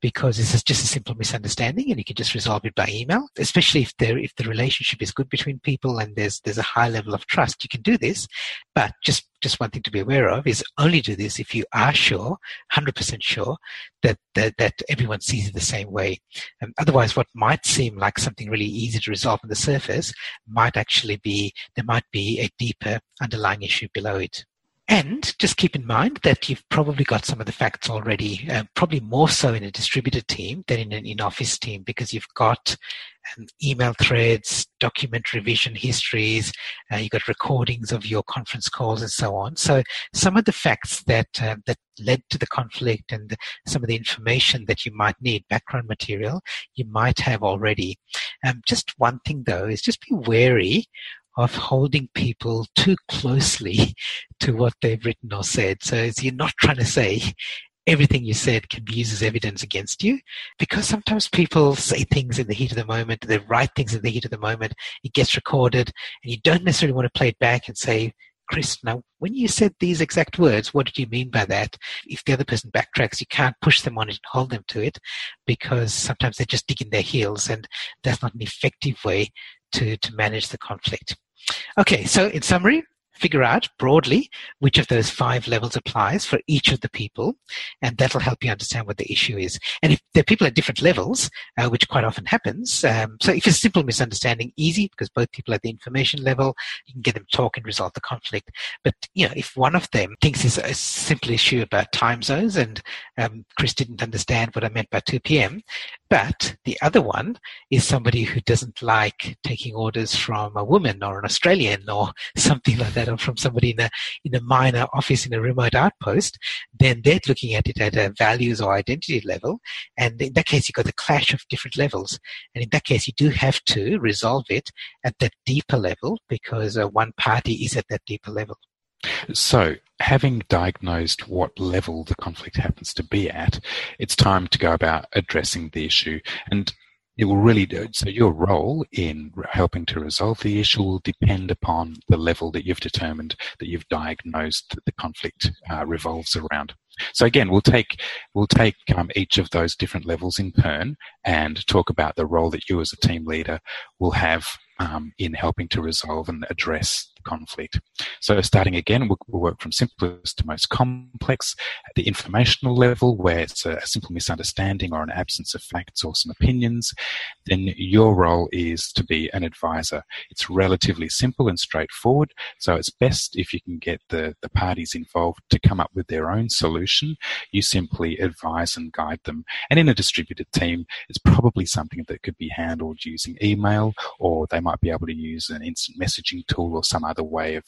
because this is just a simple misunderstanding and you can just resolve it by email especially if there if the relationship is good between people and there's there's a high level of trust. You can do this but just just one thing to be aware of is only do this if you are sure 100% sure that that, that everyone sees it the same way. Um, otherwise what might seem like something really easy to resolve on the surface might actually be there might be a deeper underlying issue below it and just keep in mind that you've probably got some of the facts already, uh, probably more so in a distributed team than in an in-office team because you've got um, email threads, document revision histories, uh, you've got recordings of your conference calls and so on. So some of the facts that uh, that led to the conflict and some of the information that you might need, background material, you might have already. Um, just one thing though is just be wary of holding people too closely to what they've written or said. So you're not trying to say everything you said can be used as evidence against you because sometimes people say things in the heat of the moment, they write things in the heat of the moment, it gets recorded, and you don't necessarily want to play it back and say, Chris, now when you said these exact words, what did you mean by that? If the other person backtracks, you can't push them on it and hold them to it because sometimes they're just digging their heels and that's not an effective way to, to manage the conflict. Okay, so in summary, figure out broadly which of those five levels applies for each of the people, and that'll help you understand what the issue is. And if there are people at different levels, uh, which quite often happens, um, so if it's a simple misunderstanding, easy because both people at the information level, you can get them talk and resolve the conflict. But you know, if one of them thinks it's a simple issue about time zones, and um, Chris didn't understand what I meant by 2 p.m., but the other one is somebody who doesn't like taking orders from a woman or an Australian or something like that, or from somebody in a in a minor office in a remote outpost. Then they're looking at it at a values or identity level, and in that case, you've got the clash of different levels. And in that case, you do have to resolve it at that deeper level because uh, one party is at that deeper level. So, having diagnosed what level the conflict happens to be at, it's time to go about addressing the issue. And it will really do. So your role in helping to resolve the issue will depend upon the level that you've determined that you've diagnosed that the conflict uh, revolves around. So again, we'll take we'll take um, each of those different levels in turn and talk about the role that you as a team leader will have um, in helping to resolve and address conflict. So starting again, we'll, work from simplest to most complex at the informational level where it's a, a simple misunderstanding or an absence of facts or some opinions. Then your role is to be an advisor. It's relatively simple and straightforward. So it's best if you can get the, the parties involved to come up with their own solution. You simply advise and guide them. And in a distributed team, it's probably something that could be handled using email or they might be able to use an instant messaging tool or some other way of,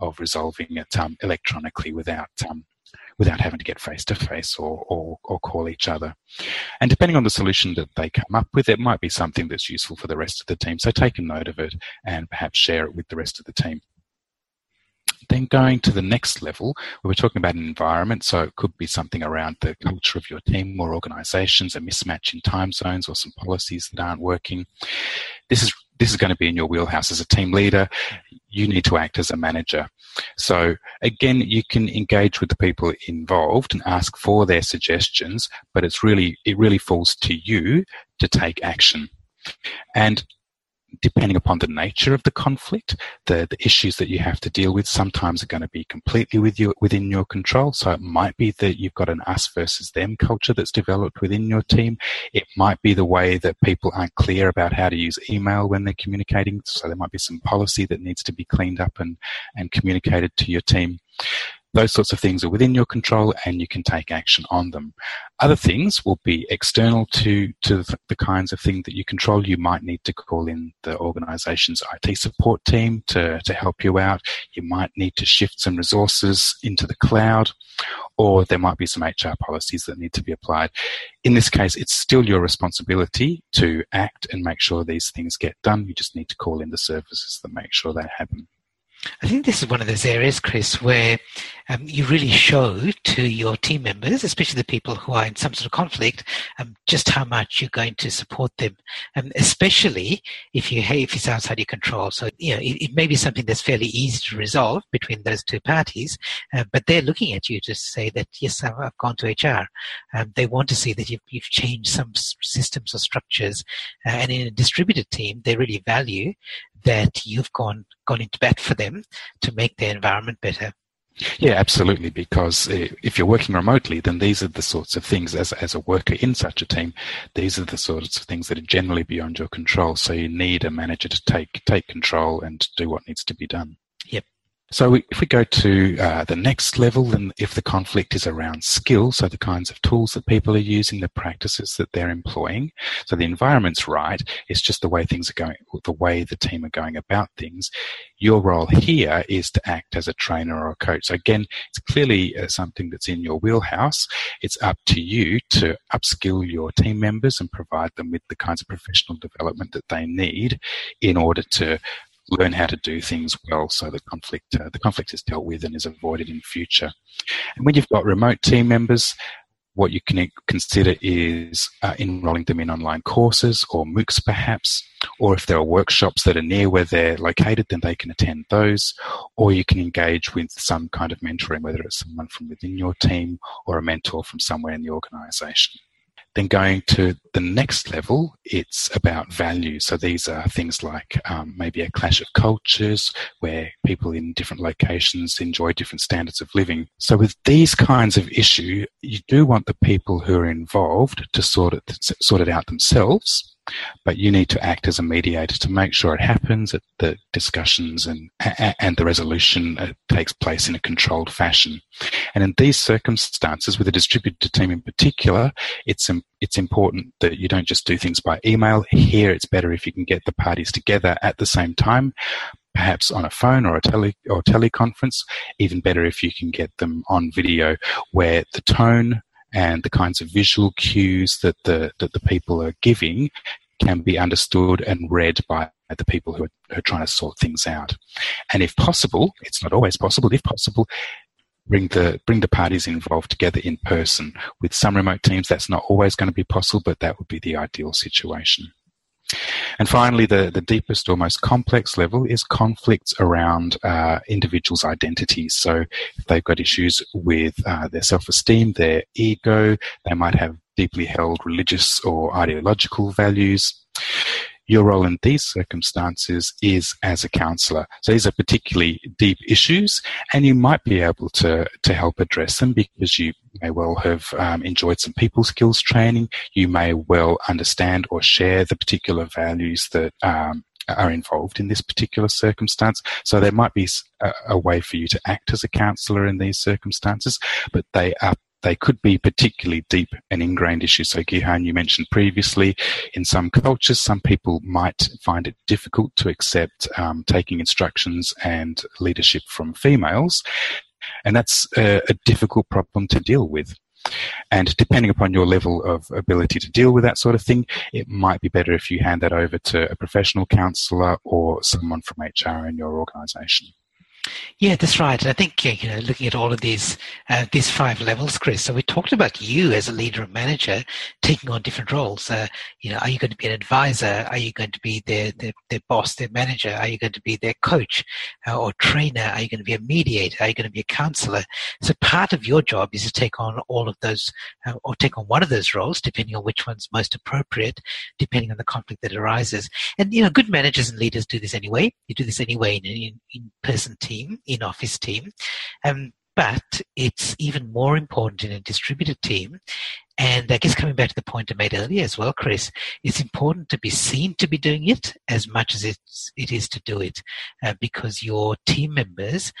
of, of resolving it um, electronically without um, without having to get face to face or, or, or call each other. And depending on the solution that they come up with, it might be something that's useful for the rest of the team. So take a note of it and perhaps share it with the rest of the team. Then going to the next level, we were talking about an environment, so it could be something around the culture of your team or organizations, a mismatch in time zones or some policies that aren't working. This is this is going to be in your wheelhouse as a team leader. You need to act as a manager. So again, you can engage with the people involved and ask for their suggestions, but it's really, it really falls to you to take action. And depending upon the nature of the conflict, the, the issues that you have to deal with sometimes are going to be completely with you, within your control. So it might be that you've got an us versus them culture that's developed within your team. It might be the way that people aren't clear about how to use email when they're communicating. So there might be some policy that needs to be cleaned up and, and communicated to your team. Those sorts of things are within your control and you can take action on them. Other things will be external to, to the kinds of things that you control. You might need to call in the organization's IT support team to, to help you out. You might need to shift some resources into the cloud or there might be some HR policies that need to be applied. In this case, it's still your responsibility to act and make sure these things get done. You just need to call in the services that make sure they happen. I think this is one of those areas, Chris, where um, you really show to your team members, especially the people who are in some sort of conflict, um, just how much you're going to support them, um, especially if you if it's outside your control. So you know it, it, may be something that's fairly easy to resolve between those two parties, uh, but they're looking at you to say that yes, I've, I've gone to HR. Um, they want to see that you've, you've changed some systems or structures, uh, and in a distributed team, they really value that you've gone gone into bat for them to make their environment better. Yeah, absolutely. Because uh, if you're working remotely, then these are the sorts of things, as, as a worker in such a team, these are the sorts of things that are generally beyond your control. So you need a manager to take take control and do what needs to be done. So if we go to uh, the next level, then if the conflict is around skill, so the kinds of tools that people are using, the practices that they're employing, so the environment's right, it's just the way things are going, the way the team are going about things. Your role here is to act as a trainer or a coach. So again, it's clearly uh, something that's in your wheelhouse. It's up to you to upskill your team members and provide them with the kinds of professional development that they need in order to learn how to do things well so the conflict uh, the conflict is dealt with and is avoided in future. And when you've got remote team members, what you can consider is uh, enrolling them in online courses or MOOCs perhaps, or if there are workshops that are near where they're located, then they can attend those, or you can engage with some kind of mentoring, whether it's someone from within your team or a mentor from somewhere in the organization. Then going to the next level, it's about values. So these are things like um, maybe a clash of cultures where people in different locations enjoy different standards of living. So with these kinds of issue, you do want the people who are involved to sort it, sort it out themselves but you need to act as a mediator to make sure it happens, that the discussions and, and the resolution uh, takes place in a controlled fashion. And in these circumstances, with a distributed team in particular, it's, it's important that you don't just do things by email. Here, it's better if you can get the parties together at the same time, perhaps on a phone or a tele or teleconference. Even better if you can get them on video, where the tone and the kinds of visual cues that the that the people are giving can be understood and read by the people who are, who are trying to sort things out. And if possible, it's not always possible. If possible, bring the bring the parties involved together in person. With some remote teams, that's not always going to be possible, but that would be the ideal situation. And finally, the, the deepest or most complex level is conflicts around uh, individuals' identities. So if they've got issues with uh, their self-esteem, their ego, they might have deeply held religious or ideological values your role in these circumstances is as a counselor. So these are particularly deep issues, and you might be able to, to help address them because you may well have um, enjoyed some people skills training. You may well understand or share the particular values that um, are involved in this particular circumstance. So there might be a, a, way for you to act as a counsellor in these circumstances, but they are they could be particularly deep and ingrained issues. So, Gihan, you mentioned previously, in some cultures, some people might find it difficult to accept um, taking instructions and leadership from females. And that's a, a difficult problem to deal with. And depending upon your level of ability to deal with that sort of thing, it might be better if you hand that over to a professional counselor or someone from HR in your organization. Yeah, that's right. I think you know, looking at all of these uh, these five levels, Chris. So we talked about you as a leader and manager taking on different roles. Uh, you know, are you going to be an advisor? Are you going to be their their, their boss, their manager? Are you going to be their coach uh, or trainer? Are you going to be a mediator? Are you going to be a counselor? So part of your job is to take on all of those, uh, or take on one of those roles, depending on which one's most appropriate, depending on the conflict that arises. And you know, good managers and leaders do this anyway. You do this anyway in an in-person team team, in office team. Um, but it's even more important in a distributed team. And I guess coming back to the point I made earlier as well, Chris, it's important to be seen to be doing it as much as it's, it is to do it, uh, because your team members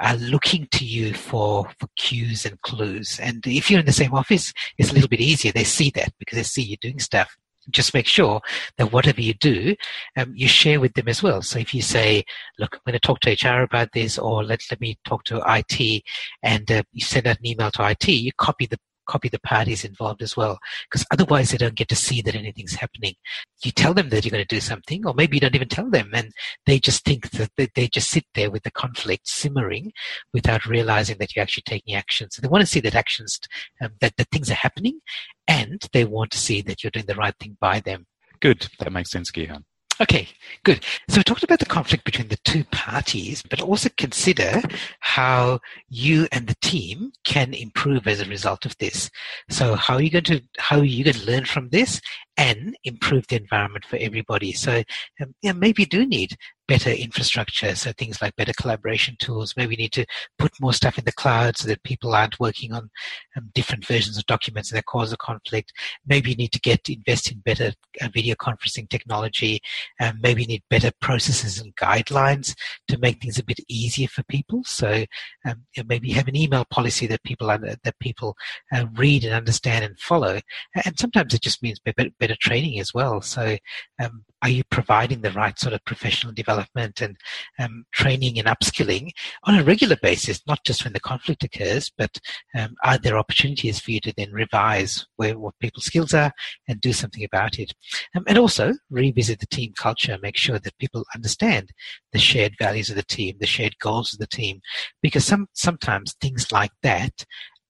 are looking to you for, for cues and clues. And if you're in the same office, it's a little bit easier. They see that because they see you doing stuff just make sure that whatever you do, um, you share with them as well. So if you say, look, I'm going to talk to HR about this, or let, let me talk to IT, and uh, you send out an email to IT, you copy the copy the parties involved as well, because otherwise they don't get to see that anything's happening. You tell them that you're going to do something, or maybe you don't even tell them, and they just think that they just sit there with the conflict simmering without realizing that you're actually taking action. So they want to see that actions, um, that, that things are happening, and they want to see that you're doing the right thing by them. Good. That makes sense, Gihan. Okay, good. So we talked about the conflict between the two parties, but also consider how you and the team can improve as a result of this. So how are you going to how are you going to learn from this and improve the environment for everybody? So um, yeah, maybe you do need better infrastructure. So things like better collaboration tools. Maybe we need to put more stuff in the cloud so that people aren't working on um, different versions of documents that cause a conflict. Maybe you need to get invest in better uh, video conferencing technology. Um, maybe you need better processes and guidelines to make things a bit easier for people. So um, maybe have an email policy that people that people uh, read and understand and follow. And sometimes it just means better, better training as well. So um, are you providing the right sort of professional development and um, training and upskilling on a regular basis, not just when the conflict occurs, but um, are there opportunities for you to then revise where what people's skills are and do something about it? Um, and also revisit the team culture, make sure that people understand the shared values of the team, the shared goals of the team, because some sometimes things like that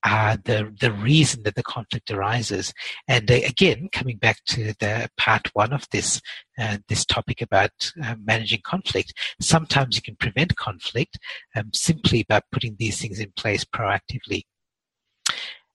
are the, the reason that the conflict arises. And uh, again, coming back to the part one of this, uh, this topic about uh, managing conflict, sometimes you can prevent conflict um, simply by putting these things in place proactively.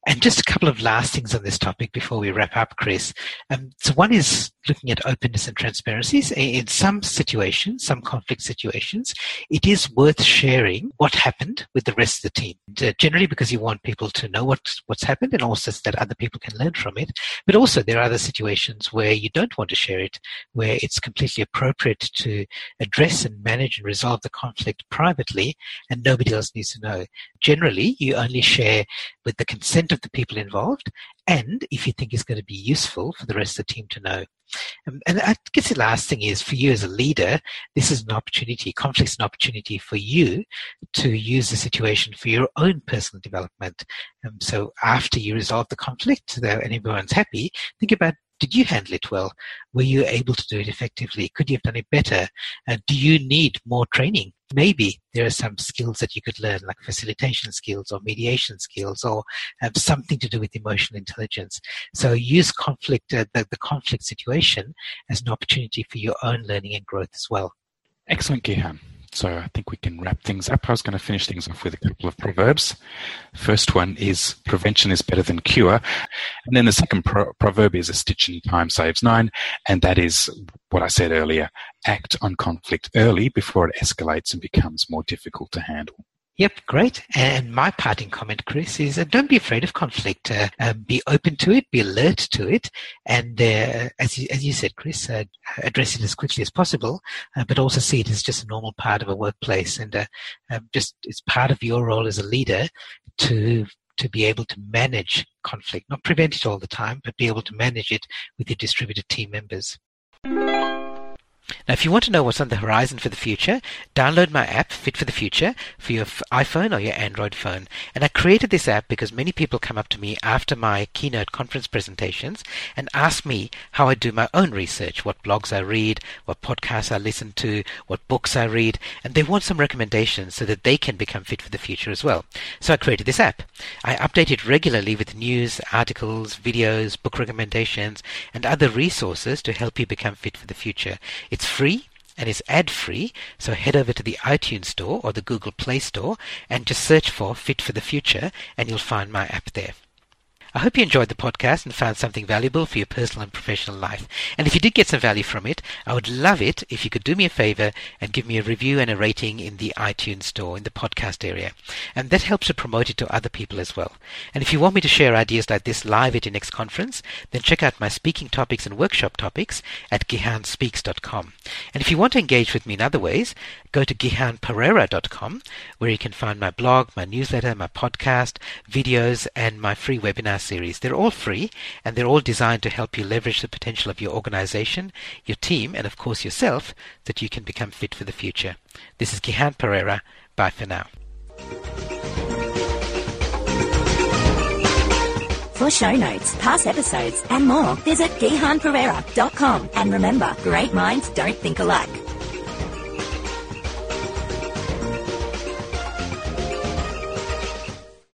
And just a couple of last things on this topic before we wrap up, Chris. Um, so one is looking at openness and transparencies. In some situations, some conflict situations, it is worth sharing what happened with the rest of the team. Uh, generally because you want people to know what, what's happened and also so that other people can learn from it. But also there are other situations where you don't want to share it, where it's completely appropriate to address and manage and resolve the conflict privately and nobody else needs to know. Generally, you only share with the consent of the people involved and if you think it's going to be useful for the rest of the team to know. Um, and I guess the last thing is for you as a leader, this is an opportunity, conflict is an opportunity for you to use the situation for your own personal development. Um, so after you resolve the conflict and everyone's happy, think about did you handle it well? Were you able to do it effectively? Could you have done it better? Uh, do you need more training? Maybe there are some skills that you could learn, like facilitation skills or mediation skills, or have something to do with emotional intelligence. So use conflict, uh, the, the conflict situation, as an opportunity for your own learning and growth as well. Excellent, Gihan. So I think we can wrap things up. I was going to finish things off with a couple of proverbs. First one is prevention is better than cure. And then the second pro- proverb is a stitch in time saves nine. And that is what I said earlier act on conflict early before it escalates and becomes more difficult to handle. Yep, great. And my parting comment, Chris, is uh, don't be afraid of conflict. Uh, uh, be open to it, be alert to it, and uh, as, you, as you said, Chris, uh, address it as quickly as possible, uh, but also see it as just a normal part of a workplace, and um, just it's part of your role as a leader to to be able to manage conflict, not prevent it all the time, but be able to manage it with your distributed team members. Now, if you want to know what's on the horizon for the future, download my app, Fit for the Future, for your iPhone or your Android phone. And I created this app because many people come up to me after my keynote conference presentations and ask me how I do my own research, what blogs I read, what podcasts I listen to, what books I read, and they want some recommendations so that they can become fit for the future as well. So I created this app. I update it regularly with news, articles, videos, book recommendations, and other resources to help you become fit for the future. It's free and is ad free. So head over to the iTunes Store or the Google Play Store and just search for Fit for the Future and you'll find my app there. I hope you enjoyed the podcast and found something valuable for your personal and professional life. And if you did get some value from it, I would love it if you could do me a favor and give me a review and a rating in the iTunes store in the podcast area. And that helps to promote it to other people as well. And if you want me to share ideas like this live at your next conference, then check out my speaking topics and workshop topics at gihanspeaks.com. And if you want to engage with me in other ways, go to gihanperera.com where you can find my blog, my newsletter, my podcast, videos, and my free webinar series. They're all free and they're all designed to help you leverage the potential of your organization, your team, and of course yourself that you can become fit for the future. This is Gihan Perera. Bye for now. For show notes, past episodes, and more, visit gihanperera.com. And remember, great minds don't think alike.